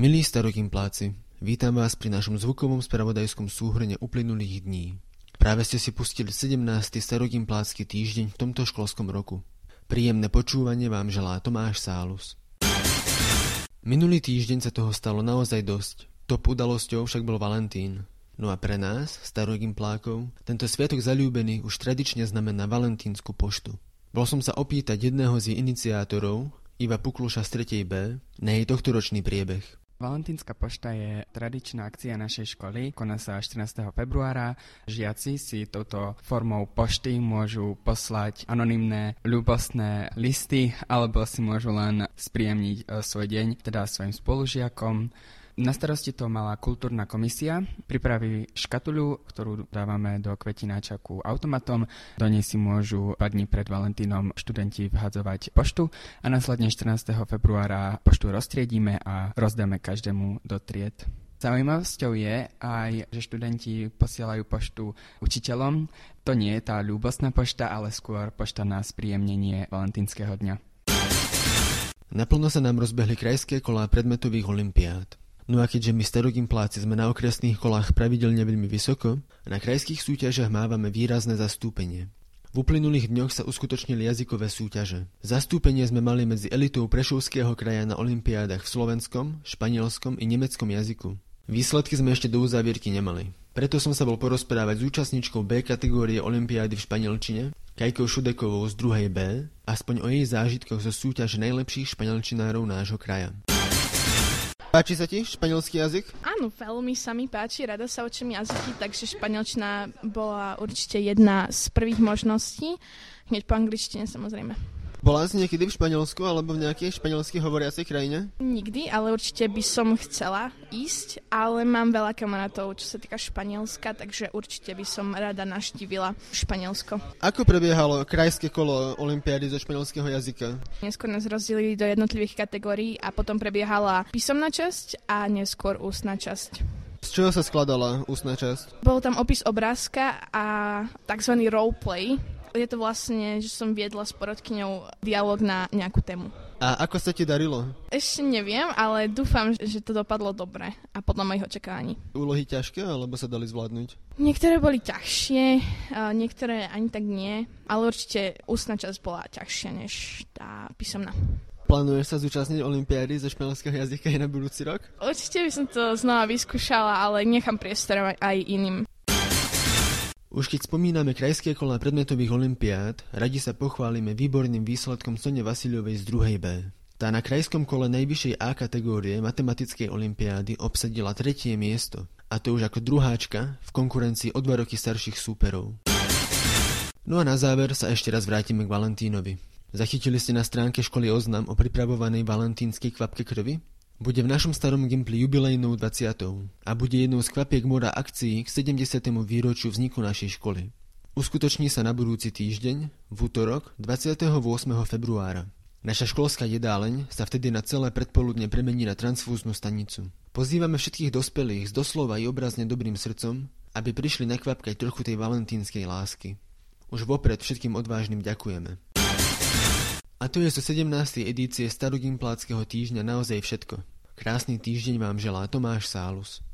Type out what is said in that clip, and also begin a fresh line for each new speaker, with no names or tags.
Milí starogimpláci, vítam vás pri našom zvukovom spravodajskom súhrne uplynulých dní. Práve ste si pustili 17. starogimplácky týždeň v tomto školskom roku. Príjemné počúvanie vám želá Tomáš Sálus. Minulý týždeň sa toho stalo naozaj dosť. Top udalosťou však bol Valentín. No a pre nás, starogimplákov, tento sviatok zalúbený už tradične znamená valentínsku poštu. Bol som sa opýtať jedného z jej iniciátorov, Iva Pukluša z 3. B, na jej tohtoročný priebeh.
Valentínska pošta je tradičná akcia našej školy, koná sa 14. februára. Žiaci si touto formou pošty môžu poslať anonymné ľubostné listy alebo si môžu len spríjemniť e, svoj deň, teda svojim spolužiakom. Na starosti to mala kultúrna komisia. Pripraví škatuľu, ktorú dávame do kvetináčaku automatom. Do nej si môžu dva dní pred Valentínom študenti vhadzovať poštu a následne 14. februára poštu roztriedíme a rozdáme každému do tried. Zaujímavosťou je aj, že študenti posielajú poštu učiteľom. To nie je tá ľúbostná pošta, ale skôr pošta na spríjemnenie valentínskeho dňa.
Naplno sa nám rozbehli krajské kolá predmetových olimpiád. No a keďže my starogimpláci sme na okresných kolách pravidelne veľmi vysoko, na krajských súťažiach mávame výrazné zastúpenie. V uplynulých dňoch sa uskutočnili jazykové súťaže. Zastúpenie sme mali medzi elitou Prešovského kraja na olimpiádach v slovenskom, španielskom i nemeckom jazyku. Výsledky sme ešte do uzávierky nemali. Preto som sa bol porozprávať s účastničkou B kategórie Olympiády v španielčine, Kajkou Šudekovou z druhej B, aspoň o jej zážitkoch zo súťaže najlepších španielčinárov nášho kraja. Páči sa ti španielský jazyk?
Áno, veľmi sa mi páči, rada sa učím jazyky, takže španielčina bola určite jedna z prvých možností, hneď po angličtine samozrejme.
Bola si niekedy v Španielsku alebo v nejakej španielsky hovoriacej krajine?
Nikdy, ale určite by som chcela ísť, ale mám veľa kamarátov, čo sa týka Španielska, takže určite by som rada naštívila Španielsko.
Ako prebiehalo krajské kolo Olympiády zo španielského jazyka?
Neskôr nás rozdelili do jednotlivých kategórií a potom prebiehala písomná časť a neskôr ústna časť.
Z čoho sa skladala ústna časť?
Bol tam opis obrázka a tzv. roleplay, je to vlastne, že som viedla s porodkyňou dialog na nejakú tému.
A ako sa ti darilo?
Ešte neviem, ale dúfam, že to dopadlo dobre a podľa mojich očakávaní.
Úlohy ťažké, alebo sa dali zvládnuť?
Niektoré boli ťažšie, niektoré ani tak nie, ale určite ústna časť bola ťažšia než tá písomná.
Plánuješ sa zúčastniť Olympiády zo španielského jazyka aj na budúci rok?
Určite by som to znova vyskúšala, ale nechám priestor aj iným.
Už keď spomíname krajské kola predmetových olimpiád, radi sa pochválime výborným výsledkom Sone Vasiliovej z druhej B. Tá na krajskom kole najvyššej A kategórie matematickej olimpiády obsadila tretie miesto, a to už ako druháčka v konkurencii o dva roky starších súperov. No a na záver sa ešte raz vrátime k Valentínovi. Zachytili ste na stránke školy oznam o pripravovanej valentínskej kvapke krvi? Bude v našom starom Gimpli jubilejnou 20. a bude jednou z kvapiek mora akcií k 70. výročiu vzniku našej školy. Uskutoční sa na budúci týždeň, v útorok 28. februára. Naša školská jedáleň sa vtedy na celé predpoludne premení na transfúznu stanicu. Pozývame všetkých dospelých s doslova i obrazne dobrým srdcom, aby prišli nakvapkať trochu tej valentínskej lásky. Už vopred všetkým odvážnym ďakujeme. A to je zo 17. edície Starogimpláckého týždňa naozaj všetko. Krásny týždeň vám želá Tomáš Sálus.